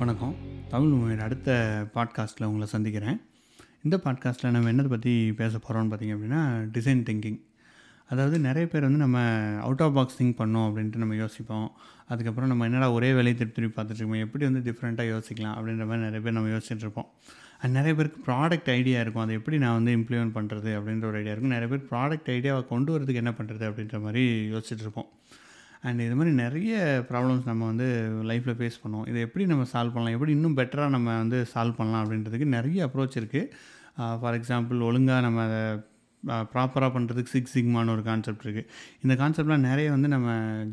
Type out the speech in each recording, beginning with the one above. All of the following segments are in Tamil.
வணக்கம். தமிழ் மூவியின் அடுத்த பாட்காஸ்ட்டில் உங்களை சந்திக்கிறேன். இந்த பாட்காஸ்ட்டில் நம்ம என்னதை பற்றி பேச போகிறோம்னு பார்த்தீங்க அப்படின்னா டிசைன் திங்கிங் அதாவது நிறைய பேர் வந்து நம்ம அவுட் ஆஃப் பாக்ஸ் திங்க் பண்ணோம் அப்படின்ட்டு நம்ம யோசிப்போம். அதுக்கப்புறம் நம்ம என்னடா ஒரே வேலையை திருப்பி திருப்பி பார்த்துட்டு இருக்கோம் எப்படி வந்து டிஃப்ரெண்ட்டாக யோசிக்கலாம் அப்படின்ற மாதிரி நிறைய பேர் நம்ம யோசிச்சுட்ருப்போம் அண்ட் நிறைய பேருக்கு ப்ராடக்ட் ஐடியா இருக்கும். அதை எப்படி நான் வந்து இம்ப்ளிமெண்ட் பண்ணுறது அப்படின்ற ஒரு ஐடியா இருக்கும். நிறைய பேர் ப்ராடக்ட் ஐடியாவை கொண்டு வரதுக்கு என்ன பண்ணுறது அப்படின்ற மாதிரி யோசிச்சுட்ருப்போம் அண்ட் இது மாதிரி நிறைய ப்ராப்ளம்ஸ் நம்ம வந்து லைஃப்பில் ஃபேஸ் பண்ணுவோம் இதை எப்படி நம்ம சால்வ் பண்ணலாம்? எப்படி இன்னும் பெட்டராக நம்ம வந்து சால்வ் பண்ணலாம் அப்படின்றதுக்கு நிறைய அப்ரோச் இருக்குது ஃபார் எக்ஸாம்பிள் ஒழுங்காக நம்ம அதை ப்ராப்பராக பண்ணுறதுக்கு சிக்ஸ் சிக்மான்னு ஒரு கான்செப்ட் இருக்குது இந்த கான்செப்ட்லாம் நிறைய வந்து நம்ம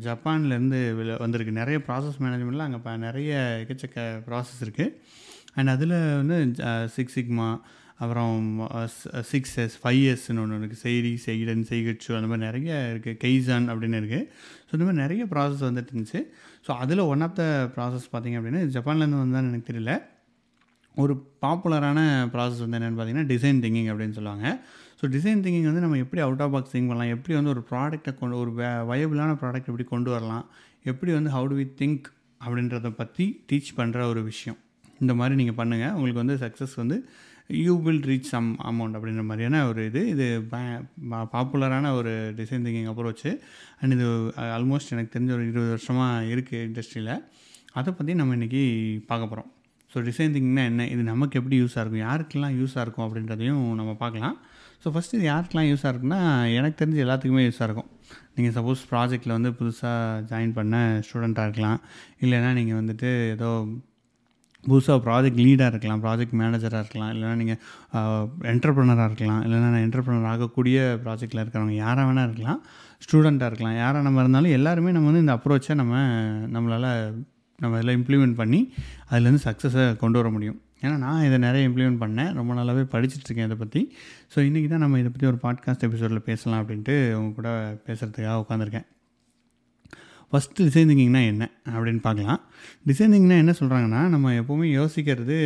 ஜப்பான்லேருந்து வந்திருக்கு. நிறைய ப்ராசஸ் மேனேஜ்மெண்ட்டில் அங்கே இப்போ நிறைய எக்கச்சக்க ப்ராசஸ் இருக்குது அண்ட் அதில் வந்து சிக்ஸ் சிக்மா அப்புறம் சிக்ஸ் எஸ் ஃபைவ் எஸ்ன்னு ஒன்று இருக்குது செய்தி செய்டன் செய்கச்சு அந்த மாதிரி நிறைய இருக்குது கெய்சான் அப்படின்னு இருக்குது ஸோ இந்த மாதிரி நிறைய ப்ராசஸ் வந்துட்டு இருந்துச்சு. ஸோ அதில் ஒன் ஆஃப் த ப்ராசஸ் பார்த்திங்க அப்படின்னா ஜப்பான்லேருந்து வந்தான்னு எனக்கு தெரியல. ஒரு பாப்புலரான ப்ராசஸ் வந்து என்னென்னு பார்த்தீங்கன்னா டிசைன் திங்கிங் அப்படின்னு சொல்லுவாங்க. ஸோ டிசைன் திங்கிங் வந்து நம்ம எப்படி அவுட் ஆஃப் பாக்ஸ் திங்க் பண்ணலாம்? எப்படி வந்து ஒரு ப்ராடக்ட்டை கொண்டு ஒரு வயபிளான ப்ராடக்ட் எப்படி கொண்டு வரலாம்? எப்படி வந்து ஹவு டு வி திங்க் அப்படின்றத பற்றி டீச் பண்ணுற ஒரு விஷயம். இந்த மாதிரி நீங்கள் பண்ணுங்கள் உங்களுக்கு வந்து சக்ஸஸ் வந்து you will reach some amount அப்படின்ற மாதிரியான ஒரு இது. இது பாப்புலரான ஒரு டிசைன் திங்கிங் அப்ரோச்சு அண்ட் இது ஆல்மோஸ்ட் எனக்கு தெரிஞ்ச ஒரு இருபது வருஷமாக இருக்குது இண்டஸ்ட்ரியில் அதை பற்றி நம்ம இன்றைக்கி பார்க்க போகிறோம் ஸோ டிசைன் திங்கிங்னா என்ன? இது நமக்கு எப்படி யூஸாக இருக்கும்? யாருக்கெல்லாம் யூஸாக இருக்கும் அப்படின்றதையும் நம்ம பார்க்கலாம். ஸோ ஃபஸ்ட்டு இது யாருக்கெல்லாம் யூஸாக இருக்குன்னா எனக்கு தெரிஞ்சு எல்லாத்துக்குமே யூஸாக இருக்கும். நீங்கள் சப்போஸ் ப்ராஜெக்டில் வந்து புதுசாக ஜாயின் பண்ண ஸ்டூடெண்ட்டாக இருக்கலாம். இல்லைன்னா நீங்கள் வந்துட்டு ஏதோ புதுசாக ப்ராஜெக்ட் லீடாக இருக்கலாம் ப்ராஜெக்ட் மேனேஜராக இருக்கலாம் இல்லைனா நீங்கள் என்டர்ப்ரனராக இருக்கலாம் இல்லைனா நான் என்டர்ப்ரனர் ஆகக்கூடிய ப்ராஜெக்டில் இருக்கிறவங்க யாராக வேணால் இருக்கலாம் ஸ்டூடெண்ட்டாக இருக்கலாம். யாராக நம்ம இருந்தாலும் எல்லாருமே நம்ம வந்து இந்த அப்ரோச்சை நம்ம நம்மளால் நம்ம இதில் இம்ப்ளிமெண்ட் பண்ணி அதுலேருந்து சக்ஸஸை கொண்டு வர முடியும். ஏன்னா நான் இதை நிறைய இம்ப்ளிமெண்ட் பண்ணேன். ரொம்ப நல்லாவே படிச்சுட்ருக்கேன் இதை பற்றி ஸோ இன்றைக்கி தான் நம்ம இதை பற்றி ஒரு பாட்காஸ்ட் எபிசோடில் பேசலாம் அப்படின்ட்டு உங்க கூட பேசுகிறதுக்காக உட்காந்துருக்கேன் ஃபஸ்ட்டு டிசைன் திங்கிங்னா என்ன? அப்படின்னு பார்க்கலாம். டிசைன் திங்கிங்னா என்ன சொல்கிறாங்கன்னா நம்ம எப்போவுமே யோசிக்கிறது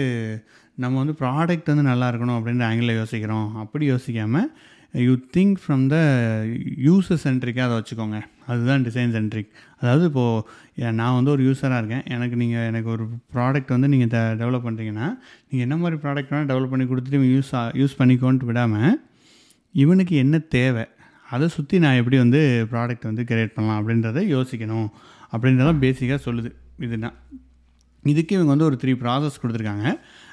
நம்ம வந்து ப்ராடக்ட் வந்து நல்லா இருக்கணும் அப்படின்ற ஆங்கிளில் யோசிக்கிறோம். அப்படி யோசிக்காமல் you think from the user சென்ட்ரிக்காக அதை வச்சுக்கோங்க. அதுதான் டிசைன் சென்ட்ரிக் அதாவது இப்போது நான் வந்து ஒரு யூஸராக இருக்கேன். எனக்கு நீங்கள் எனக்கு ஒரு ப்ராடக்ட் வந்து நீங்கள் த டெவலப் பண்ணுறீங்கன்னா நீங்கள் என்ன மாதிரி ப்ராடக்ட் வேணால் டெவலப் பண்ணி கொடுத்துட்டு யூஸ் யூஸ் பண்ணிக்கோன்ட்டு விடாமல் இவனுக்கு என்ன தேவை? அதை சுற்றி நான் எப்படி வந்து ப்ராடக்ட் வந்து கிரியேட் பண்ணலாம் அப்படின்றத யோசிக்கணும். அப்படின்றதான் பேசிக்காக சொல்லுது. இதுனா இதுக்கு இவங்க வந்து ஒரு த்ரீ ப்ராசஸ் கொடுத்துருக்காங்க.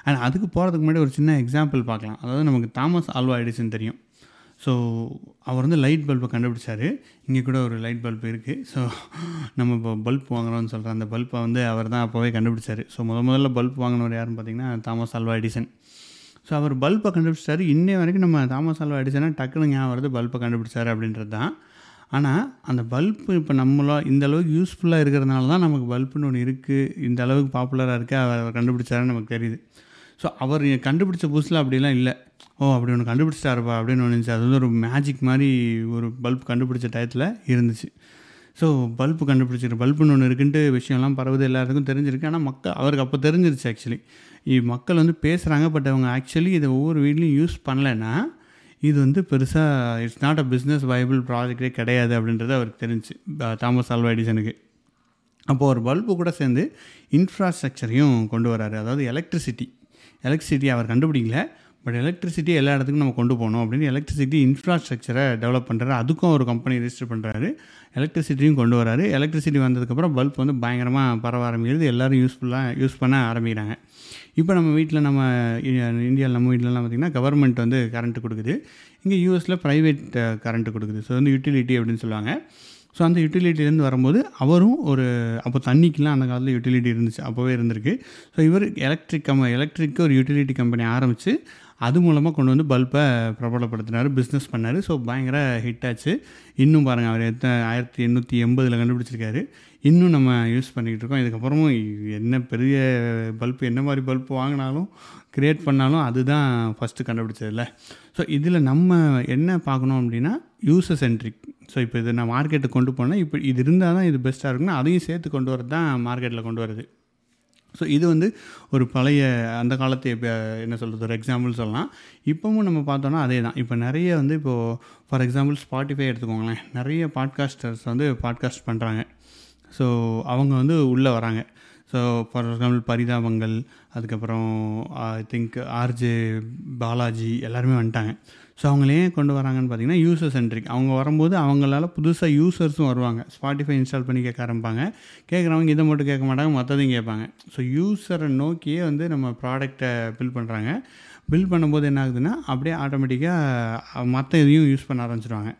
அண்ட் அதுக்கு போகிறதுக்கு முன்னாடி ஒரு சின்ன எக்ஸாம்பிள் பார்க்கலாம். அதாவது நமக்கு தாமஸ் ஆல்வா எடிசன் தெரியும். ஸோ அவர் வந்து லைட் பல்பை கண்டுபிடிச்சார். இங்கே கூட ஒரு லைட் பல்ப் இருக்குது ஸோ நம்ம இப்போ பல்ப் வாங்குறோம்னு சொல்கிற அந்த பல்பை வந்து அவர் தான் அப்போவே கண்டுபிடிச்சார். ஸோ முத முதல்ல பல்ப் வாங்கினவர் யாருன்னு பார்த்தீங்கன்னா தாமஸ் ஆல்வா எடிசன். ஸோ அவர் பல்பை கண்டுபிடிச்சாரு இன்னை வரைக்கும் நம்ம தாமஸ் ஆல்வா எடிசனா டக்குனு ஞாபகம் வருது பல்பை கண்டுபிடிச்சார் அப்படின்றது தான். ஆனால் அந்த பல்பு இப்போ நம்மளோ இந்த அளவுக்கு யூஸ்ஃபுல்லாக இருக்கிறதுனால தான் நமக்கு பல்புன்னு ஒன்று இருக்குது இந்த அளவுக்கு பாப்புலராக இருக்குது அவர் கண்டுபிடிச்சாருன்னு நமக்கு தெரியுது. ஸோ அவர் கண்டுபிடிச்ச புதுசில் அப்படிலாம் இல்லை. ஓ அப்படி ஒன்று கண்டுபிடிச்சிட்டாருப்பா அப்படின்னு ஒன்று இருந்துச்சு. அது வந்து ஒரு மேஜிக் மாதிரி ஒரு பல்ப் கண்டுபிடிச்ச டயத்தில் இருந்துச்சு. ஸோ பல்பு கண்டுபிடிச்சிருக்கு பல்புன்னு ஒன்று இருக்குன்ட்டு விஷயம்லாம் பரவுது எல்லாருக்கும் தெரிஞ்சிருக்கு. ஆனால் மக்கள் அவருக்கு அப்போ தெரிஞ்சிருச்சு ஆக்சுவலி மக்கள் வந்து பேசுகிறாங்க பட் அவங்க ஆக்சுவலி இதை ஒவ்வொரு வீட்லேயும் யூஸ் பண்ணலைன்னா இது வந்து பெருசாக it's not a business viable ப்ராஜெக்டே கிடையாது அப்படின்றது அவருக்கு தெரிஞ்சு தாமஸ் ஆல்வா எடிசனுக்கு அப்போது ஒரு பல்பு கூட சேர்ந்து இன்ஃப்ராஸ்ட்ரக்சரையும் கொண்டு வராரு. அதாவது எலக்ட்ரிசிட்டி எலக்ட்ரிசிட்டி அவர் கண்டுபிடிக்கல. பட் எலக்ட்ரிசிட்டி எல்லா இடத்துக்கும் நம்ம கொண்டு போகணும் அப்படின்னு எலக்ட்ரிசிட்டி இன்ஃப்ராஸ்ட்ரக்சரை டெவலப் பண்ணுறாரு அதுக்கும் ஒரு கம்பெனி ரிஜிஸ்டர் பண்ணுறாரு எலக்ட்ரிசிட்டியும் கொண்டு வராரு. எலக்ட்ரிசிட்டி வந்ததுக்கப்புறம் பல்ப் வந்து பயங்கரமாக பரவ ஆரம்பிக்கிறது. எல்லோரும் யூஸ்ஃபுல்லாக யூஸ் பண்ண ஆரம்பிக்கிறாங்க. இப்போ நம்ம வீட்டில் நம்ம இந்தியாவில் நம்ம வீட்டிலலாம் பார்த்திங்கன்னா கவர்மெண்ட் வந்து கரண்ட்டு கொடுக்குது. இங்கே யூஎஸில் ப்ரைவேட் கரண்ட்டு கொடுக்குது. ஸோ வந்து யூட்டிலிட்டி அப்படின்னு சொல்லுவாங்க. ஸோ அந்த யூட்டிலிட்டிலேருந்து வரும்போது அவரும் ஒரு அப்போ தண்ணிக்கெலாம் அந்த காலத்தில் யூட்டிலிட்டி இருந்துச்சு. அப்போவே இருந்திருக்கு. ஸோ இவர் எலக்ட்ரிக் கம் எலக்ட்ரிக்கு ஒரு யூட்டிலிட்டி கம்பெனி ஆரம்பித்து அது மூலமாக கொண்டு வந்து பல்பை பிரபலப்படுத்தினார் பிஸ்னஸ் பண்ணார். ஸோ பயங்கர ஹிட் ஆச்சு. இன்னும் பாருங்கள் அவர் எத்தனை ஆயிரத்தி எண்ணூற்றி எண்பதில் கண்டுபிடிச்சிருக்காரு. இன்னும் நம்ம யூஸ் பண்ணிக்கிட்டு இருக்கோம். இதுக்கப்புறமும் என்ன பெரிய பல்ப் என்ன மாதிரி பல்ப் வாங்கினாலும் க்ரியேட் பண்ணாலும் அதுதான் ஃபஸ்ட்டு கண்டுபிடிச்சதில்ல ஸோ இதில் நம்ம என்ன பார்க்கணும் அப்படின்னா யூசர் சென்ட்ரிக் ஸோ இப்போ இதை நான் மார்க்கெட்டுக்கு கொண்டு போனேன். இப்போ இது இருந்தால் தான் இது பெஸ்ட்டாக இருக்குன்னா அதையும் சேர்த்து கொண்டு வரது தான் மார்க்கெட்டில் கொண்டு வருது. ஸோ இது வந்து ஒரு பழைய அந்த காலத்து இப்போ என்ன சொல்கிறது ஒரு எக்ஸாம்பிள் சொல்லலாம். இப்போவும் நம்ம பார்த்தோன்னா அதே தான் இப்போ நிறைய வந்து இப்போது ஃபார் எக்ஸாம்பிள் ஸ்பாட்டிஃபை எடுத்துக்கோங்களேன். நிறைய பாட்காஸ்டர்ஸ் வந்து பாட்காஸ்ட் பண்ணுறாங்க ஸோ அவங்க வந்து உள்ளே வராங்க. ஸோ ஃபார் எக்ஸாம்பிள் பரிதாபங்கள் அதுக்கப்புறம் ஐ திங்க் ஆர்ஜே பாலாஜி எல்லாருமே வந்துட்டாங்க. ஸோ அவங்கள ஏன் கொண்டு வராங்கன்னு பார்த்தீங்கன்னா யூசர் சென்ட்ரிக் அவங்க வரும்போது அவங்களால புதுசாக யூசர்ஸும் வருவாங்க. ஸ்பாட்டிஃபை இன்ஸ்டால் பண்ணி கேட்க ஆரம்பிப்பாங்க. கேட்குறவங்க இதை மட்டும் கேட்க மாட்டாங்க மற்றதையும் கேட்பாங்க. ஸோ யூசரை நோக்கியே வந்து நம்ம ப்ராடக்டை பில் பண்ணுறாங்க பில் பண்ணும்போது என்ன ஆகுதுன்னா அப்படியே ஆட்டோமேட்டிக்காக மற்ற இதையும் யூஸ் பண்ண ஆரம்பிச்சிருவாங்க.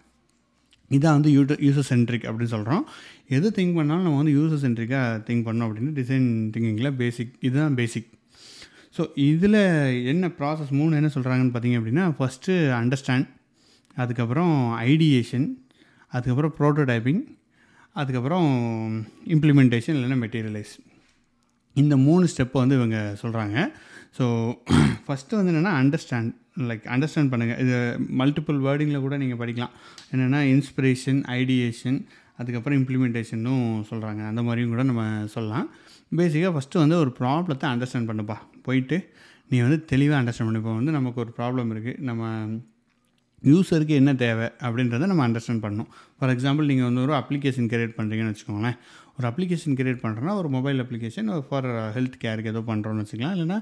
இதான் வந்து யூட யூசர் சென்ட்ரிக் அப்படின்னு சொல்கிறோம் எது திங்க் பண்ணாலும் நம்ம வந்து யூசர் சென்ட்ரிக்காக திங்க் பண்ணோம் அப்படின்னு டிசைன் திங்கிங்கில் பேசிக் இதுதான் பேசிக் ஸோ இதில் என்ன ப்ராசஸ் மூணு என்ன சொல்கிறாங்கன்னு பார்த்தீங்க அப்படின்னா ஃபஸ்ட்டு அண்டர்ஸ்டாண்ட் அதுக்கப்புறம் ஐடியேஷன் அதுக்கப்புறம் ப்ரோட்டோடைப்பிங் அதுக்கப்புறம் இம்ப்ளிமெண்டேஷன் இல்லைன்னா மெட்டீரியலைஸ் இந்த மூணு ஸ்டெப்பை வந்து இவங்க சொல்கிறாங்க ஸோ ஃபஸ்ட்டு வந்து என்னென்னா அண்டர்ஸ்டாண்ட் லைக் அண்டர்ஸ்டாண்ட் பண்ணுங்கள் இது மல்டிப்புள் வேர்டிங்கில் கூட நீங்கள் படிக்கலாம். என்னென்னா இன்ஸ்பிரேஷன் ஐடியேஷன் அதுக்கப்புறம் இம்ப்ளிமெண்டேஷனும் சொல்கிறாங்க அந்த மாதிரியும் கூட நம்ம சொல்லலாம். பேசிக்காக ஃபஸ்ட்டு வந்து ஒரு ப்ராப்ளத்தை அண்டர்ஸ்டாண்ட் பண்ணுப்பா. போயிட்டு நீ வந்து தெளிவாக அண்டர்ஸ்டாண்ட் பண்ணி. இப்போ வந்து நமக்கு ஒரு ப்ராப்ளம் இருக்குது நம்ம யூஸருக்கு என்ன தேவை அப்படின்றத நம்ம அண்டர்ஸ்டாண்ட் பண்ணணும் ஃபார் எக்ஸாம்பிள் நீங்கள் வந்து ஒரு அப்ளிகேஷன் கிரியேட் பண்ணுறீங்கன்னு வச்சுக்கோங்களேன். ஒரு அப்ளிகேஷன் கிரியேட் பண்ணுறோன்னா ஒரு மொபைல் அப்ளிகேஷன் ஃபார் ஹெல்த் கேருக்கு ஏதோ பண்ணுறோன்னு வச்சுக்கலாம். இல்லைனா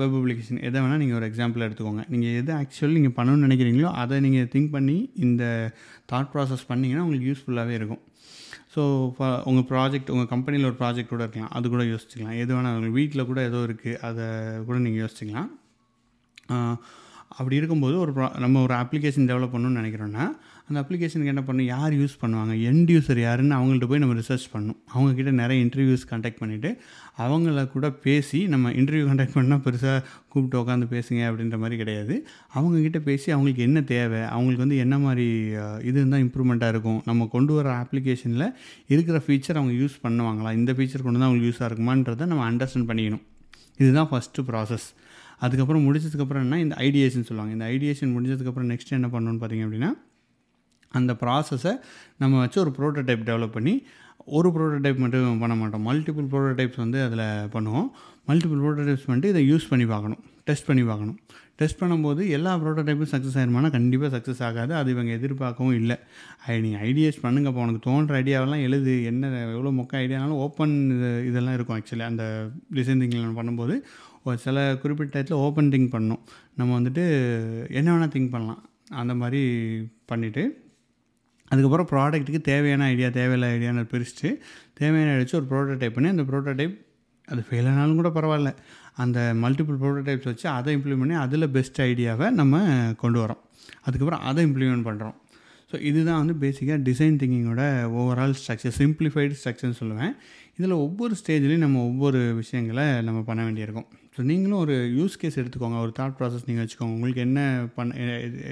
வெப் அப்ளிகேஷன் எதை வேணால் நீங்கள் ஒரு எக்ஸாம்பிள் எடுத்துக்கோங்க. நீங்கள் எது ஆக்சுவலி நீங்கள் பண்ணணும்னு நினைக்கிறீங்களோ அதை நீங்கள் திங்க் பண்ணி இந்த தாட் ப்ராசஸ் பண்ணிங்கன்னா உங்களுக்கு யூஸ்ஃபுல்லாகவே இருக்கும். ஸோ உங்கள் ப்ராஜெக்ட் உங்கள் கம்பெனியில் ஒரு ப்ராஜெக்ட் கூட இருக்கலாம். அது கூட யோசிச்சுக்கலாம். எது வேணால் உங்கள் வீட்டில் கூட ஏதோ இருக்குது அதை கூட நீங்கள் யோசிச்சுக்கலாம். அப்படி இருக்கும்போது ஒரு ப்ரா நம்ம ஒரு அப்ளிகேஷன் டெவலப் பண்ணணும்னு நினைக்கிறோன்னா அந்த அப்ளிகேஷனுக்கு என்ன பண்ணணும்? யார் யூஸ் பண்ணுவாங்க? எண்ட் யூஸர் யாருன்னு அவங்கள்ட்ட போய் நம்ம ரிசர்ச் பண்ணணும். அவங்கக்கிட்ட நிறைய இன்டர்வியூஸ் கண்டக்ட் பண்ணிவிட்டு அவங்கள கூட பேசி நம்ம இன்டர்வியூ கண்டக்ட் பண்ணால் பெருசாக கூப்பிட்டு உட்காந்து பேசுங்க அப்படின்ற மாதிரி கிடையாது. அவங்கக்கிட்ட பேசி அவங்களுக்கு என்ன தேவை? அவங்களுக்கு வந்து என்ன மாதிரி இது இருந்தால் இம்ப்ரூவ்மெண்ட்டாக இருக்கும்? நம்ம கொண்டு வர அப்ளிகேஷனில் இருக்கிற ஃபீச்சர் அவங்க யூஸ் பண்ணுவாங்களா? இந்த ஃபீச்சர் கொண்டு தான் அவங்களுக்கு யூஸாக இருக்குமான்றதை நம்ம அண்டர்ஸ்டாண்ட் பண்ணிக்கணும். இதுதான் ஃபஸ்ட்டு ப்ராசஸ் அதுக்கப்புறம் முடிச்சதுக்கப்புறம் என்ன? இந்த ஐடியேஷன் சொல்லுவாங்க. இந்த ஐடியேஷன் முடிஞ்சதுக்கப்புறம் நெக்ஸ்ட் என்ன பண்ணணும்னு பார்த்தீங்க அப்படின்னா அந்த ப்ராசஸை நம்ம வச்சு ஒரு ப்ரோட்டோடைப் டெவலப் பண்ணி ஒரு ப்ரோட்டோடைப் மட்டும் பண்ண மாட்டோம். மல்டிபிள் ப்ரோட்டோடைப்ஸ் வந்து அதில் பண்ணுவோம். மல்டிபிள் ப்ரோட்டோடைப்ஸ் பண்ணிட்டு இதை யூஸ் பண்ணி பார்க்கணும். டெஸ்ட் பண்ணி பார்க்கணும். டெஸ்ட் பண்ணும்போது எல்லா ப்ரோட்டோடைப்பும் சக்ஸஸ் ஆயிருமானா கண்டிப்பாக சக்ஸஸ் ஆகாது. அது இவங்க எதிர்பார்க்கவும் இல்லை. நீங்கள் ஐடியாஸ் பண்ணுங்கப்போ உனக்கு தோன்ற ஐடியாவெல்லாம் எழுது. என்ன எவ்வளோ மொக்க ஐடியானாலும் ஓப்பன் இது இதெல்லாம் இருக்கும் ஆக்சுவலி அந்த டிசைன் திங்கிங் பண்ணும்போது ஒரு சில குறிப்பிட்ட டயத்தில் ஓப்பன் திங்க் பண்ணணும். நம்ம வந்துட்டு என்ன வேணால் திங்க் பண்ணலாம். அந்த மாதிரி பண்ணிவிட்டு அதுக்கப்புறம் ப்ராடக்ட்டுக்கு தேவையான ஐடியா தேவையில்ல ஐடியான்னு பிரிச்சுட்டு தேவையான அடித்து ஒரு ப்ரோட்டோடைப் பண்ணி அந்த ப்ரோட்டோடைப் அது ஃபெயில் ஆனாலும் கூட பரவாயில்ல. அந்த மல்டிபிள் ப்ரோட்டோடைப்ஸ் வச்சு அதை இம்ப்ளிமெண்ட் பண்ணி அதில் பெஸ்ட் ஐடியாவை நம்ம கொண்டு வரோம் அதுக்கப்புறம் அதை இம்ப்ளிமெண்ட் பண்ணுறோம் ஸோ இதுதான் வந்து பேசிக்காக டிசைன் திங்கிங்கோட ஓவரால் ஸ்ட்ரக்சர் சிம்பிளிஃபைடு ஸ்ட்ரக்சர்னு சொல்லுவேன். இதில் ஒவ்வொரு ஸ்டேஜ்லேயும் நம்ம ஒவ்வொரு விஷயங்களை நம்ம பண்ண வேண்டியிருக்கும். ஸோ நீங்களும் ஒரு யூஸ் கேஸ் எடுத்துக்கோங்க. ஒரு தாட் ப்ராசஸ் நீங்கள் வச்சுக்கோங்க. உங்களுக்கு என்ன பண்ண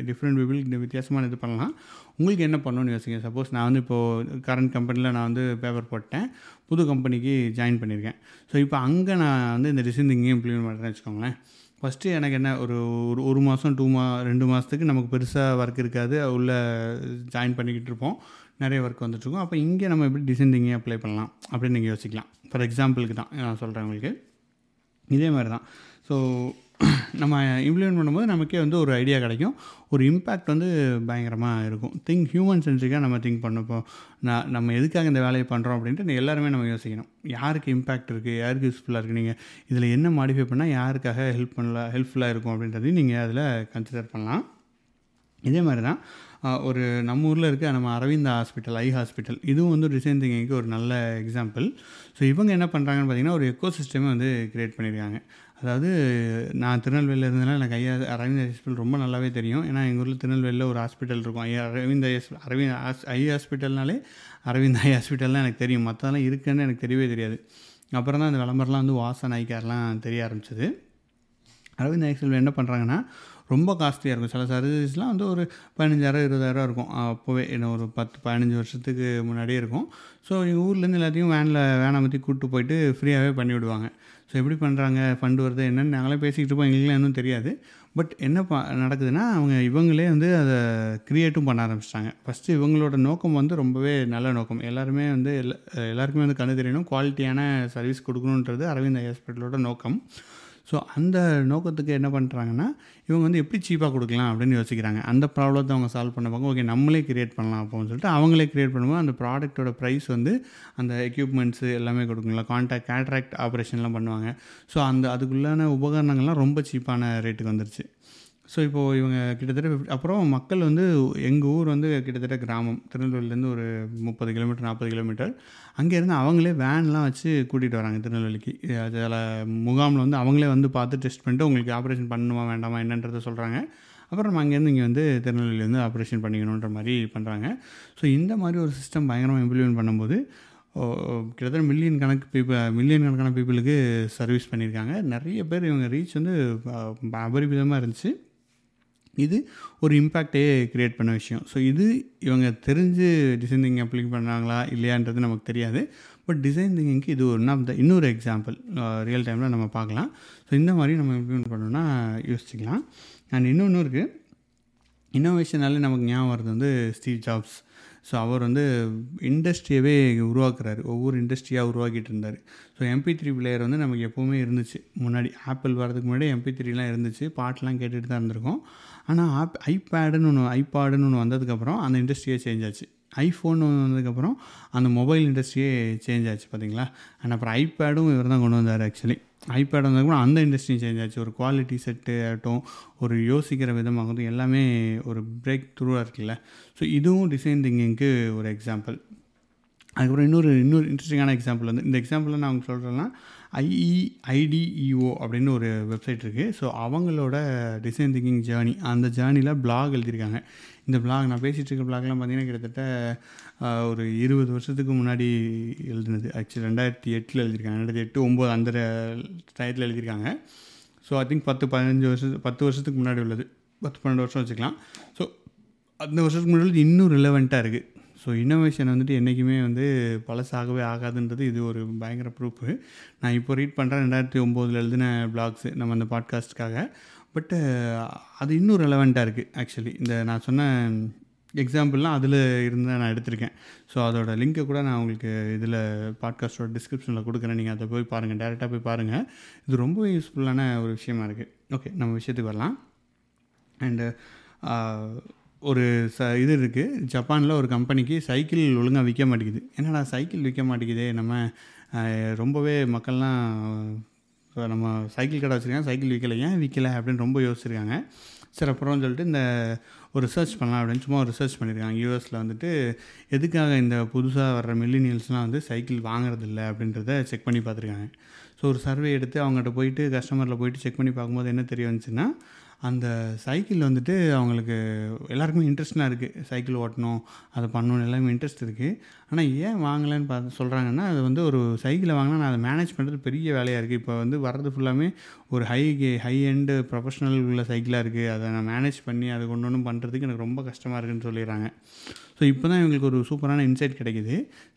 டிஃப்ரெண்ட் பீப்புள் வித்தியாசமான இது பண்ணலாம். உங்களுக்கு என்ன பண்ணணும்னு யோசிங்க. சப்போஸ் நான் வந்து இப்போது கரண்ட் கம்பெனியில் நான் வந்து பேப்பர் போட்டேன். புது கம்பெனிக்கு ஜாயின் பண்ணியிருக்கேன். ஸோ இப்போ அங்கே நான் வந்து இந்த டிசைன் திங்கிங் இம்ப்ளிமெண்ட் பண்ணுறேன்னு வச்சுக்கோங்களேன். ஃபஸ்ட்டு எனக்கு என்ன ஒரு ஒரு ஒரு மாதம் டூ மா ரெண்டு மாதத்துக்கு நமக்கு பெருசாக ஒர்க் இருக்காது. உள்ளே ஜாயின் பண்ணிக்கிட்டு இருப்போம். நிறைய ஒர்க் வந்துட்டுருக்கோம் அப்போ இங்கே நம்ம எப்படி டிசைனிங்கே அப்ளை பண்ணலாம் அப்படின்னு நீங்கள் யோசிக்கலாம். ஃபார் எக்ஸாம்பிளுக்கு தான் நான் சொல்கிறேன் உங்களுக்கு. இதே மாதிரி தான் ஸோ நம்ம இம்ப்ளிமெண்ட் பண்ணும்போது நமக்கே வந்து ஒரு ஐடியா கிடைக்கும். ஒரு இம்பேக்ட் வந்து பயங்கரமாக இருக்கும். திங்க் ஹியூமன் சென்சிக்காக நம்ம திங்க் பண்ணப்போ நான் நம்ம எதுக்காக இந்த வேலையை பண்ணுறோம் அப்படின்ட்டு எல்லாருமே நம்ம யோசிக்கணும். யாருக்கு இம்பேக்ட் இருக்குது யாருக்கு யூஸ்ஃபுல்லாக இருக்குது நீங்கள் இதில் என்ன மாடிஃபை பண்ணால் யாருக்காக ஹெல்ப் பண்ணலாம் ஹெல்ப்ஃபுல்லாக இருக்கும் அப்படின்றதையும் நீங்கள் அதில் கன்சிடர் பண்ணலாம். இதே மாதிரி தான் ஒரு நம்ம ஊரில் இருக்க நம்ம அரவிந்தா ஹாஸ்பிட்டல் ஐ ஹாஸ்பிட்டல் இதுவும் வந்து டிசைன் திங்கிங்க்கு ஒரு நல்ல எக்ஸாம்பிள் ஸோ இவங்க என்ன பண்ணுறாங்கன்னு பார்த்தீங்கன்னா ஒரு எக்கோ சிஸ்டமே வந்து க்ரியேட் பண்ணியிருக்காங்க. அதாவது நான் திருநெல்வேலியில் இருந்ததுனால எனக்கு ஐயா அரவிந்த் ஹாஸ்பிட்டல் ரொம்ப நல்லாவே தெரியும். ஏன்னா எங்கள் ஊரில் திருநெல்வேலியில் ஒரு ஹாஸ்பிட்டல் இருக்கும். ஐயா அரவிந்த் ஐ அரவிந்த் ஐ ஹாஸ்பிட்டல்னாலே அரவிந்த் ஐ ஹாஸ்பிட்டல்லாம் எனக்கு தெரியும். மற்றதெல்லாம் இருக்குன்னு எனக்கு தெரியவே தெரியாது. அப்புறம் தான் அந்த விளம்பரம்லாம் வந்து வாசன் ஐக்கார்லாம் தெரிய ஆரம்பிச்சது. அரவிந்த் ஐ ஹாஸ்பிட்டல் என்ன பண்ணுறாங்கன்னா ரொம்ப காஸ்ட்லியாக இருக்கும். சில சர்வீஸ்லாம் வந்து ஒரு பதினஞ்சாயிரம் இருபதாயிரம் இருக்கும். அப்போவே என்ன ஒரு பத்து பதினஞ்சு வருஷத்துக்கு முன்னாடியே இருக்கும். ஸோ எங்கள் ஊர்லேருந்து எல்லாத்தையும் வேனில் வேனை பற்றி கூப்பிட்டு போயிட்டு ஃப்ரீயாகவே பண்ணி விடுவாங்க ஸோ எப்படி பண்ணுறாங்க ஃபண்டு வருது? என்னென்னு நாங்களே பேசிக்கிட்டு இருப்போம். எங்களுக்குலாம் இன்னும் தெரியாது. பட் என்ன பா நடக்குதுன்னா அவங்க இவங்களே வந்து அதை க்ரியேட்டும் பண்ண ஆரம்பிச்சிட்டாங்க. ஃபஸ்ட்டு இவங்களோட நோக்கம் வந்து ரொம்பவே நல்ல நோக்கம். எல்லாருமே வந்து எல்லா எல்லாருக்குமே வந்து கண்டு தெரியணும். குவாலிட்டியான சர்வீஸ் கொடுக்கணுன்றது அரவிந்த் ஹாஸ்பிட்டலோட நோக்கம். ஸோ அந்த நோக்கத்துக்கு என்ன பண்ணுறாங்கன்னா இவங்க வந்து எப்படி சீப்பாக கொடுக்கலாம் அப்படின்னு யோசிக்கிறாங்க. அந்த ப்ராப்ளத்தை அவங்க சால்வ் பண்ண பார்க்க ஓகே நம்மளே கிரியேட் பண்ணலாம் அப்போன்னு சொல்லிட்டு அவங்களே கிரியேட் பண்ணும்போது அந்த ப்ராடக்ட்டோட ப்ரைஸ் வந்து அந்த எக்யூப்மெண்ட்ஸு எல்லாமே கொடுக்குங்களா? கான்டாக்ட் கேட்ராக்ட் ஆப்ரேஷன்லாம் பண்ணுவாங்க. ஸோ அந்த அதுக்குள்ளான உபகரணங்கள்லாம் ரொம்ப சீப்பான ரேட்டுக்கு வந்துருச்சு. ஸோ இப்போது இவங்க கிட்டத்தட்ட அப்புறம் மக்கள் வந்து எங்கள் ஊர் வந்து கிட்டத்தட்ட கிராமம். திருநெல்வேலிலேருந்து ஒரு முப்பது கிலோமீட்டர் நாற்பது கிலோமீட்டர். அங்கேருந்து அவங்களே வேன்லாம் வச்சு கூட்டிகிட்டு வராங்க திருநெல்வேலிக்கு. அதில் முகாமில் வந்து அவங்களே வந்து பார்த்து டெஸ்ட் பண்ணிட்டு உங்களுக்கு ஆப்ரேஷன் பண்ணணுமா வேண்டாமா என்னன்றதை சொல்கிறாங்க அப்புறம் நம்ம அங்கேருந்து இங்கே வந்து திருநெல்வேலியிலேருந்து ஆப்ரேஷன் பண்ணிக்கணுன்ற மாதிரி பண்ணுறாங்க ஸோ இந்த மாதிரி ஒரு சிஸ்டம் பயங்கரமாக இம்ப்ளிமெண்ட் பண்ணும்போது கிட்டத்தட்ட மில்லியன் கணக்கு பீப்புள் மில்லியன் கணக்கான பீப்புளுக்கு சர்வீஸ் பண்ணியிருக்காங்க. நிறைய பேர் இவங்க ரீச் வந்து அபரிமிதமாக இருந்துச்சு. இது ஒரு இம்பேக்டே க்ரியேட் பண்ண விஷயம். ஸோ இது இவங்க தெரிஞ்சு டிசைன் திங்கிங் அப்ளை பண்ணாங்களா இல்லையான்றது நமக்கு தெரியாது. பட் டிசைன் திங்கிங்க்கு இது ஒன் ஆஃப் த இன்னொரு எக்ஸாம்பிள் ரியல் டைமில் நம்ம பார்க்கலாம். ஸோ இந்த மாதிரி நம்ம இம்ப்ளிமெண்ட் பண்ணோன்னா யோசிச்சுக்கலாம். அண்ட் இன்னொன்று இருக்குது இன்னோவேஷனாலே நமக்கு ஞாபகம் வருது வந்து ஸ்டீவ் ஜாப்ஸ் ஸோ அவர் வந்து இண்டஸ்ட்ரியவே உருவாக்குறாரு. ஒவ்வொரு இண்டஸ்ட்ரியாக உருவாக்கிட்டு இருந்தார். ஸோ எம்பி த்ரீ பிளேயர் வந்து நமக்கு எப்போவுமே இருந்துச்சு. முன்னாடி ஆப்பிள் வரதுக்கு முன்னாடி எம்பி த்ரீலாம் இருந்துச்சு. பாட்டெலாம் கேட்டுகிட்டு தான் இருந்திருக்கோம். ஆனால் ஆப் ஐபேடுன்னு ஒன்று ஐபாடுன்னு ஒன்று வந்ததுக்கப்புறம் அந்த இண்டஸ்ட்ரியே சேஞ்ச் ஆச்சு. ஐஃபோன் வந்ததுக்கப்புறம் அந்த மொபைல் இண்டஸ்ட்ரியே சேஞ்ச் ஆச்சு பார்த்தீங்களா அண்ட் அப்புறம் ஐபேடும் இவர் தான் கொண்டு வந்தார் ஆக்சுவலி ஐபேட் வந்ததுக்கப்புறம் அந்த இண்டஸ்ட்ரியும் சேஞ்ச் ஆச்சு. ஒரு குவாலிட்டி செட்டு ஆகட்டும் ஒரு யோசிக்கிற விதமாகட்டும் எல்லாமே ஒரு பிரேக் த்ரூவாக இருக்குல்ல. ஸோ இதுவும் டிசைன் திங்கிங்க்கு ஒரு எக்ஸாம்பிள் அதுக்கப்புறம் இன்னொரு இன்னொரு இன்ட்ரெஸ்டிங்கான எக்ஸாம்பிள் வந்து இந்த எக்ஸாம்பிளில் நான் அவங்க சொல்கிறேன்னா ஐஇ ஐடிஇஓ அப்படின்னு ஒரு வெப்சைட் இருக்குது ஸோ அவங்களோட டிசைன் திங்கிங் ஜேர்னி அந்த ஜேர்னியில் பிளாக் எழுதியிருக்காங்க. இந்த பிளாக் நான் பேசிகிட்டு இருக்க பிளாக்லாம் பார்த்தீங்கன்னா கிட்டத்தட்ட ஒரு இருபது வருஷத்துக்கு முன்னாடி எழுதுனது. ஆக்சுவலி ரெண்டாயிரத்தி எட்டில் எழுதியிருக்காங்க. ரெண்டாயிரத்தி எட்டு ஒம்பது அந்த டயத்தில் எழுதியிருக்காங்க. ஸோ ஐ திங்க் பத்து பதினஞ்சு வருஷத்து பத்து வருஷத்துக்கு முன்னாடி உள்ளது. பத்து பன்னெண்டு வருஷம் வச்சுக்கலாம். ஸோ அந்த வருஷத்துக்கு முன்னாடி இன்னும் ரிலவெண்ட்டாக இருக்குது ஸோ இன்னோவேஷன் வந்துட்டு என்றைக்குமே வந்து பழசாகவே ஆகாதுன்றது இது ஒரு பயங்கர ப்ரூஃபு நான் இப்போ ரீட் பண்ணுறேன் ரெண்டாயிரத்தி ஒம்போதில் எழுதின பிளாக்ஸு நம்ம அந்த பாட்காஸ்ட்டுக்காக பட்டு அது இன்னும் ரெலவெண்ட்டாக இருக்குது ஆக்சுவலி இந்த நான் சொன்ன எக்ஸாம்பிள்லாம் அதில் இருந்து நான் எடுத்திருக்கேன். ஸோ அதோட லிங்க்கை கூட நான் உங்களுக்கு இதில் பாட்காஸ்ட்டோட டிஸ்கிரிப்ஷனில் கொடுக்குறேன். நீங்கள் அதை போய் பாருங்கள் டேரெக்டாக போய் பாருங்கள் இது ரொம்ப யூஸ்ஃபுல்லான ஒரு விஷயமா இருக்குது ஓகே நம்ம விஷயத்துக்கு வரலாம். அண்டு ஒரு ச இது இருக்குது ஜப்பானில் ஒரு கம்பெனிக்கு சைக்கிள் ஒழுங்காக விற்க மாட்டேங்குது. என்னடா சைக்கிள் விற்க மாட்டேங்குதே? நம்ம ரொம்பவே மக்கள்லாம் இப்போ நம்ம சைக்கிள் கடை வச்சுருக்காங்க. சைக்கிள் விற்கல ஏன் விற்கல அப்படின்னு ரொம்ப யோசிச்சிருக்காங்க. சரி அப்புறம் சொல்லிட்டு இந்த ஒரு ரிசர்ச் பண்ணலாம் அப்படின்னு சும்மா ஒரு ரிசர்ச் பண்ணியிருக்காங்க. யூஎஸில் வந்துட்டு எதுக்காக இந்த புதுசாக வர்ற மில்லினியல்ஸ்லாம் வந்து சைக்கிள் வாங்குறதில்ல அப்படின்றத செக் பண்ணி பார்த்துருக்காங்க. ஸோ ஒரு சர்வே எடுத்து அவங்ககிட்ட போயிட்டு கஸ்டமரில் போயிட்டு செக் பண்ணி பார்க்கும்போது என்ன தெரிய வந்துச்சுன்னா அந்த சைக்கிள் வந்துட்டு அவங்களுக்கு எல்லாருக்குமே இன்ட்ரெஸ்டாக இருக்குது சைக்கிள் ஓட்டணும் அதை பண்ணணும் எல்லாமே இன்ட்ரெஸ்ட் இருக்குது ஆனால் ஏன் வாங்கலைன்னு பார்த்து சொல்கிறாங்கன்னா அது வந்து ஒரு சைக்கிளை வாங்கினா நான் அதை மேனேஜ் பண்ணுறது பெரிய வேலையாக இருக்குது இப்போ வந்து வர்றது ஃபுல்லாமே ஒரு ஹை ஹை எண்டு ப்ரொஃபஷனல் உள்ள சைக்கிளாக இருக்குது அதை நான் மேனேஜ் பண்ணி அது கொண்டு ஒன்றும் பண்ணுறதுக்கு எனக்கு ரொம்ப கஷ்டமாக இருக்குதுன்னு சொல்லிடுறாங்க. ஸோ இப்போ தான் இவங்களுக்கு ஒரு சூப்பரான இன்சைட் கிடைக்குது.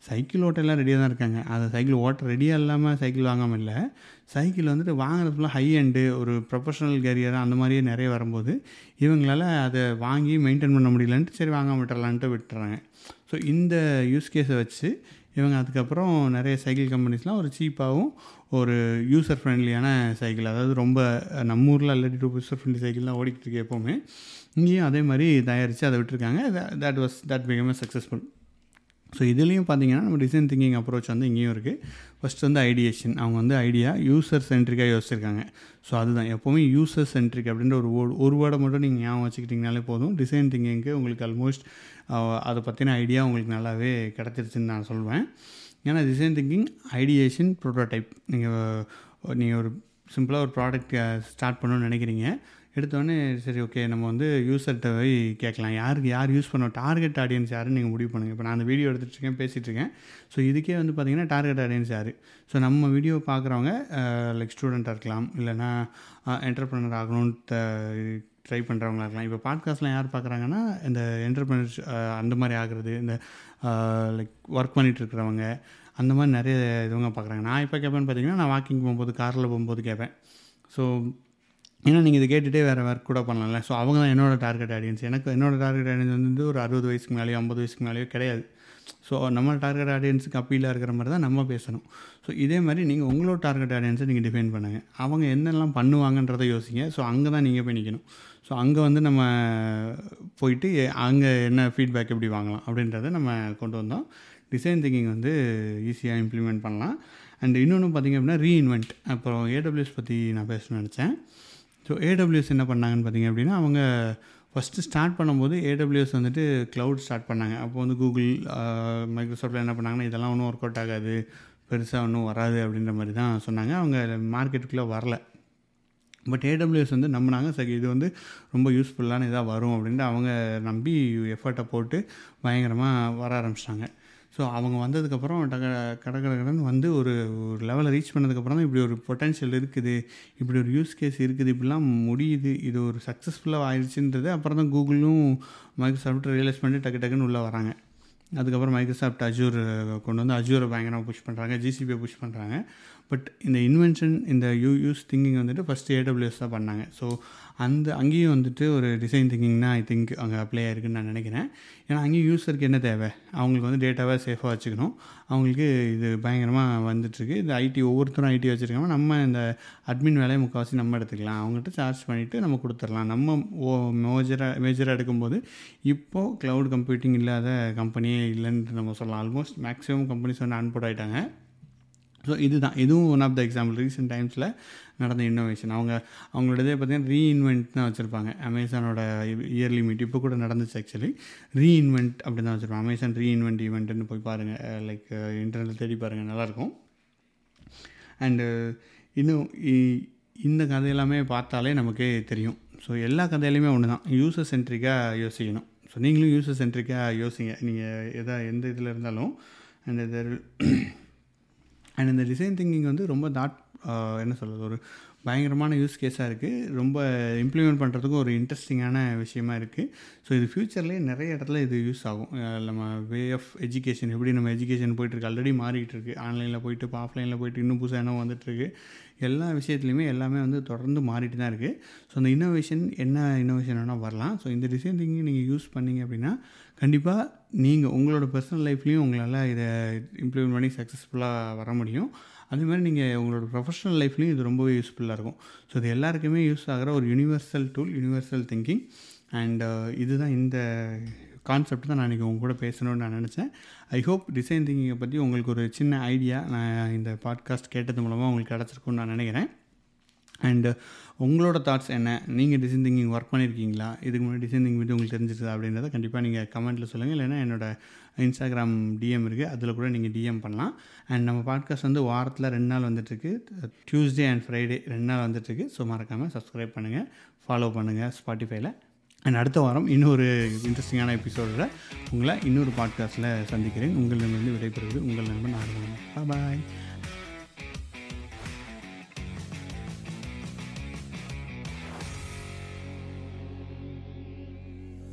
சைக்கிள் ஓட்ட எல்லாம் ரெடியாக தான் இருக்காங்க. அதை சைக்கிள் ஓட்ட ரெடியாக இல்லாமல் சைக்கிள் வாங்காமல் இல்லை. சைக்கிள் வந்துட்டு வாங்குறது ஃபுல்லாக ஹை அண்டு ஒரு ப்ரொஃபஷனல் கேரியர் அந்த மாதிரியே நிறைய வரும்போது இவங்களால அதை வாங்கி மெயின்டைன் பண்ண முடியலன்ட்டு சரி வாங்க விட்டுறலான்ட்டு விட்டுறாங்க. ஸோ இந்த யூஸ் கேஸை வச்சு இவங்க அதுக்கப்புறம் நிறைய சைக்கிள் கம்பெனிஸ்லாம் ஒரு சீப்பாகவும் ஒரு யூசர் ஃப்ரெண்ட்லியான சைக்கிள். அதாவது ரொம்ப நம்ம ஊரில் ஆல்ரெடி டூ யூசர் ஃப்ரெண்ட்லி சைக்கிள்லாம் ஓடிக்கிட்டு இருக்கு எப்போவுமே. இங்கேயும் அதே மாதிரி தயாரித்து அதை விட்டுருக்காங்க. தட் வாஸ் தட் மிகவும் சக்ஸஸ்ஃபுல் ஸோ இதுலேயும் பார்த்தீங்கன்னா நம்ம டிசைன் திங்கிங் அப்ரோச் வந்து இங்கேயும் இருக்குது ஃபஸ்ட் வந்து ஐடியேஷன் அவங்க வந்து ஐடியா யூசர் சென்ட்ரிக்காக யோசிச்சிருக்காங்க. ஸோ அதுதான். எப்போவுமே யூசர் சென்ட்ரிக் அப்படின்ற ஒரு வேர்டு ஒரு வேர்டை மட்டும் நீங்கள் ஞாபகம் வச்சுக்கிட்டிங்கனாலே போதும். டிசைன் திங்கிங்க்கு உங்களுக்கு ஆல்மோஸ்ட் அதை பற்றின ஐடியா உங்களுக்கு நல்லாவே கிடச்சிருச்சுன்னு நான் சொல்வேன். ஏன்னா டிசைன் திங்கிங் ஐடியேஷன் ப்ரோட்டோடைப் நீங்கள் நீங்கள் ஒரு சிம்பிளாக ஒரு ப்ராடக்ட் ஸ்டார்ட் பண்ணணும்னு நினைக்கிறீங்க. எடுத்தோடனே சரி ஓகே நம்ம வந்து யூசர்கிட்ட போய் கேட்கலாம். யாருக்கு யார் யூஸ் பண்ணோம் டார்கெட் ஆடியன்ஸ் யாருன்னு நீங்கள் முடிவு பண்ணுங்கள் இப்போ நான் அந்த வீடியோ எடுத்துகிட்டு இருக்கேன் பேசிகிட்டு இருக்கேன். ஸோ இதுக்கே வந்து பார்த்தீங்கன்னா டார்கெட் ஆடியன்ஸ் யார்? ஸோ நம்ம வீடியோ பார்க்குறவங்க லைக் ஸ்டூடெண்ட்டாக இருக்கலாம் இல்லைனா என்டர்பிரனர் ஆகணும்னு ட்ரை பண்ணுறவங்களா இருக்கலாம். இப்போ பாட்காஸ்ட்லாம் யார் பார்க்குறாங்கன்னா இந்த என்டர்பிரனர்ஸ் அந்த மாதிரி ஆகுறது இந்த லைக் ஒர்க் பண்ணிகிட்டு இருக்கிறவங்க அந்த மாதிரி நிறைய இதுவங்க பார்க்குறாங்க நான் இப்போ கேட்பேன்னு பார்த்தீங்கன்னா நான் வாக்கிங் போகும்போது காரில் போகும்போது கேட்பேன் ஸோ ஏன்னா நீங்கள் இதை கேட்டுகிட்டே வேறு ஒர்க் கூட பண்ணலாம்ல. ஸோ அவங்க தான் என்னோடய டார்கெட் ஆடியன்ஸ் எனக்கு என்னோடய டார்கெட் ஆடியன்ஸ் வந்து ஒரு அறுபது வயசுக்கு மேலேயோ ஐம்பது வயசுக்கு மேலேயோ கிடையாது. ஸோ நம்ம டார்கெட் ஆடியன்ஸுக்கு அப்பீலாக இருக்கிற மாதிரி தான் நம்ம பேசணும். ஸோ இதே மாதிரி நீங்கள் உங்களோட டார்கெட் ஆடியன்ஸை நீங்கள் டிஃபைன் பண்ணுங்கள் அவங்க என்னெல்லாம் பண்ணுவாங்கன்றதை யோசிங்க. ஸோ அங்கே தான் நீங்கள் போய் நிற்கணும் ஸோ அங்கே வந்து நம்ம போயிட்டு அங்கே என்ன ஃபீட்பேக் எப்படி வாங்கலாம் அப்படின்றத நம்ம கொண்டு வந்தோம். டிசைன் திங்கிங் வந்து ஈஸியாக இம்ப்ளிமெண்ட் பண்ணலாம். அண்ட் இன்னொன்று பார்த்திங்க அப்படின்னா ரீஇன்வெண்ட் அப்புறம் ஏடபிள்யூஎஸ் பற்றி நான் பேசணும்னு நினச்சேன். ஸோ ஏடபிள்யூஎஸ் என்ன பண்ணாங்கன்னு பார்த்தீங்க அப்படின்னா அவங்க ஃபஸ்ட்டு ஸ்டார்ட் பண்ணும்போது ஏடபிள்யூஎஸ் வந்துட்டு க்ளவுட் ஸ்டார்ட் பண்ணாங்க. அப்போ வந்து கூகுள் மைக்ரோசாஃப்ட்டில் என்ன பண்ணாங்கன்னா இதெல்லாம் ஒன்றும் ஒர்க் அவுட் ஆகாது பெருசாக ஒன்றும் வராது அப்படின்ற மாதிரி தான் சொன்னாங்க. அவங்க மார்க்கெட்டுக்குள்ளே வரல. பட் ஏடபிள்யூஎஸ் வந்து நம்பினாங்க சரி இது வந்து ரொம்ப யூஸ்ஃபுல்லான இதாக வரும் அப்படின்ட்டு அவங்க நம்பி எஃபர்ட்டை போட்டு பயங்கரமாக வர ஆரம்பிச்சிட்டாங்க. ஸோ அவங்க வந்ததுக்கப்புறம் டக கடகடகடன் வந்து ஒரு ஒரு லெவலை ரீச் பண்ணதுக்கப்புறம் தான் இப்படி ஒரு பொட்டன்ஷியல் இருக்குது இப்படி ஒரு யூஸ் கேஸ் இருக்குது இப்படிலாம் முடியுது இது ஒரு சக்ஸஸ்ஃபுல்லாக ஆயிடுச்சுன்றது அப்புறம் தான் கூகுளும் மைக்ரோசாஃப்ட் ரியலைஸ் பண்ணி டக்கு டக்குன்னு உள்ளே வராங்க. அதுக்கப்புறம் மைக்ரோசாஃப்ட் அஜூர் கொண்டு வந்து அஜூரை பயங்கரமாக புஷ் பண்ணுறாங்க ஜிசிபியை புஷ் பண்ணுறாங்க பட் இந்த இன்வென்ஷன் இந்த யூ யூஸ் திங்கிங் வந்துட்டு ஃபஸ்ட்டு ஏடபிள்யூஎஸ் தான் பண்ணாங்க. ஸோ அந்த அங்கேயும் வந்துட்டு ஒரு டிசைன் திங்கிங்னால் ஐ திங்க் அங்கே அப்ளை ஆயிருக்குன்னு நான் நினைக்கிறேன். ஏன்னா அங்கேயும் யூஸருக்கு என்ன தேவை? அவங்களுக்கு வந்து டேட்டாவை சேஃபாக வச்சுக்கணும். அவங்களுக்கு இது பயங்கரமாக வந்துட்டுருக்கு. இது ஐடி ஒவ்வொருத்தரும் ஐடி வச்சுருக்காங்க. நம்ம இந்த அட்மின் வேலையை முக்கால்வாசி நம்ம எடுத்துக்கலாம். அவங்ககிட்ட சார்ஜ் பண்ணிவிட்டு நம்ம கொடுத்துடலாம். நம்ம ஓ மேஜராக மேஜராக எடுக்கும்போது இப்போது க்ளவுட் கம்ப்யூட்டிங் இல்லாத கம்பெனியே இல்லைன்னு நம்ம சொல்லலாம். ஆல்மோஸ்ட் மேக்ஸிமம் கம்பெனிஸ் வந்து அன்போட் ஆகிட்டாங்க ஸோ இதுதான். இதுவும் one of the example recent டைம்ஸில் நடந்த இன்னோவேஷன் அவங்க அவங்களோடதே பார்த்தீங்கன்னா ரீஇன்வென்ட் தான் வச்சுருப்பாங்க. அமேசானோட இயர்லி மீட் இப்போ கூட நடந்துச்சு ஆக்சுவலி ரீஇன்வென்ட் அப்படி தான் வச்சுருப்பாங்க. அமேசான் ரீஇன்வென்ட் ஈவெண்ட்டுன்னு போய் பாருங்கள் லைக் இன்டர்நெட் தேடி பாருங்கள் நல்லாயிருக்கும். அண்டு இன்னும் இந்த கதையெல்லாமே பார்த்தாலே நமக்கே தெரியும். ஸோ எல்லா கதையிலையுமே ஒன்று தான். யூசர் சென்ட்ரிக்காக யோசிக்கணும். ஸோ நீங்களும் யூசர் சென்ட்ரிக்காக யோசிங்க. நீங்கள் எதா எந்த இதில் இருந்தாலும் அண்ட் இது அண்ட் இந்த டிசைன் திங்கிங் வந்து ரொம்ப தாட் uh, என்ன சொல்கிறது ஒரு பயங்கரமான யூஸ் கேஸாக இருக்குது ரொம்ப இம்ப்ளிமெண்ட் பண்ணுறதுக்கும் ஒரு இன்ட்ரெஸ்டிங்கான விஷயமா இருக்குது ஸோ இது ஃப்யூச்சர்லேயே நிறைய இடத்துல இது யூஸ் ஆகும். நம்ம வே ஆஃப் எஜுகேஷன் எப்படி நம்ம எஜுகேஷன் போயிட்டுருக்கு ஆல்ரெடி மாறிட்டு இருக்குது ஆன்லைனில் போயிட்டு இப்போ ஆஃப்லைனில் போயிட்டு இன்னும் புதுசாக என்ன வந்துட்டுருக்கு எல்லா விஷயத்துலையுமே எல்லாமே வந்து தொடர்ந்து மாறிட்டு தான் இருக்குது ஸோ அந்த இன்னோவேஷன் என்ன இன்னோவேஷன் வேணால் வரலாம். ஸோ இந்த டிசைன் திங்கிங் நீங்கள் யூஸ் பண்ணிங்க அப்படின்னா கண்டிப்பாக நீங்கள் உங்களோட பர்சனல் லைஃப்லேயும் உங்களால் இதை இம்ப்ளிமெண்ட் பண்ணி சக்ஸஸ்ஃபுல்லாக வர முடியும். அதுமாதிரி நீங்கள் உங்களோட ப்ரொஃபஷனல் லைஃப்லேயும் இது ரொம்பவே யூஸ்ஃபுல்லாக இருக்கும். ஸோ இது எல்லாருக்குமே யூஸ் ஆகிற ஒரு universal tool universal thinking and இதுதான் இந்த கான்செப்ட் தான் நான் இன்றைக்கி உங்க கூட பேசணும்னு நான் நினச்சேன். ஐ ஹோப் டிசைன் திங்கிங்கை பற்றி உங்களுக்கு ஒரு சின்ன ஐடியா நான் இந்த பாட்காஸ்ட் கேட்டது மூலமாக உங்களுக்கு கிடச்சிருக்குன்னு நான் நினைக்கிறேன். அண்டு uh, உங்களோட தாட்ஸ் என்ன? நீங்கள் டிசைன் திங்கிங் ஒர்க் பண்ணியிருக்கீங்களா இதுக்கு முன்னாடி டிசைன் திங்கிங் பற்றி உங்களுக்கு தெரிஞ்சிருது அப்படின்றத கண்டிப்பாக நீங்கள் கமெண்ட்டில் சொல்லுங்கள் இல்லைன்னா என்னோட இன்ஸ்டாகிராம் டிஎம் இருக்குது அதில் கூட நீங்கள் டிஎம் பண்ணலாம். அண்ட் நம்ம பாட்காஸ்ட் வந்து வாரத்தில் ரெண்டு நாள் வந்துட்டுருக்கு. டியூஸ்டே அண்ட் ஃப்ரைடே ரெண்டு நாள் வந்துட்டுருக்கு. ஸோ மறக்காமல் சப்ஸ்கிரைப் பண்ணுங்கள் ஃபாலோ பண்ணுங்கள் ஸ்பாட்டிஃபைல அண்ட் அடுத்த வாரம் இன்னொரு இன்ட்ரெஸ்டிங்கான எபிசோடில் உங்களை இன்னொரு பாட்காஸ்ட்டில் சந்திக்கிறேன். உங்களிடமிருந்து விடைபெறுவது உங்கள் நண்பன் ஆர்வம் பாய்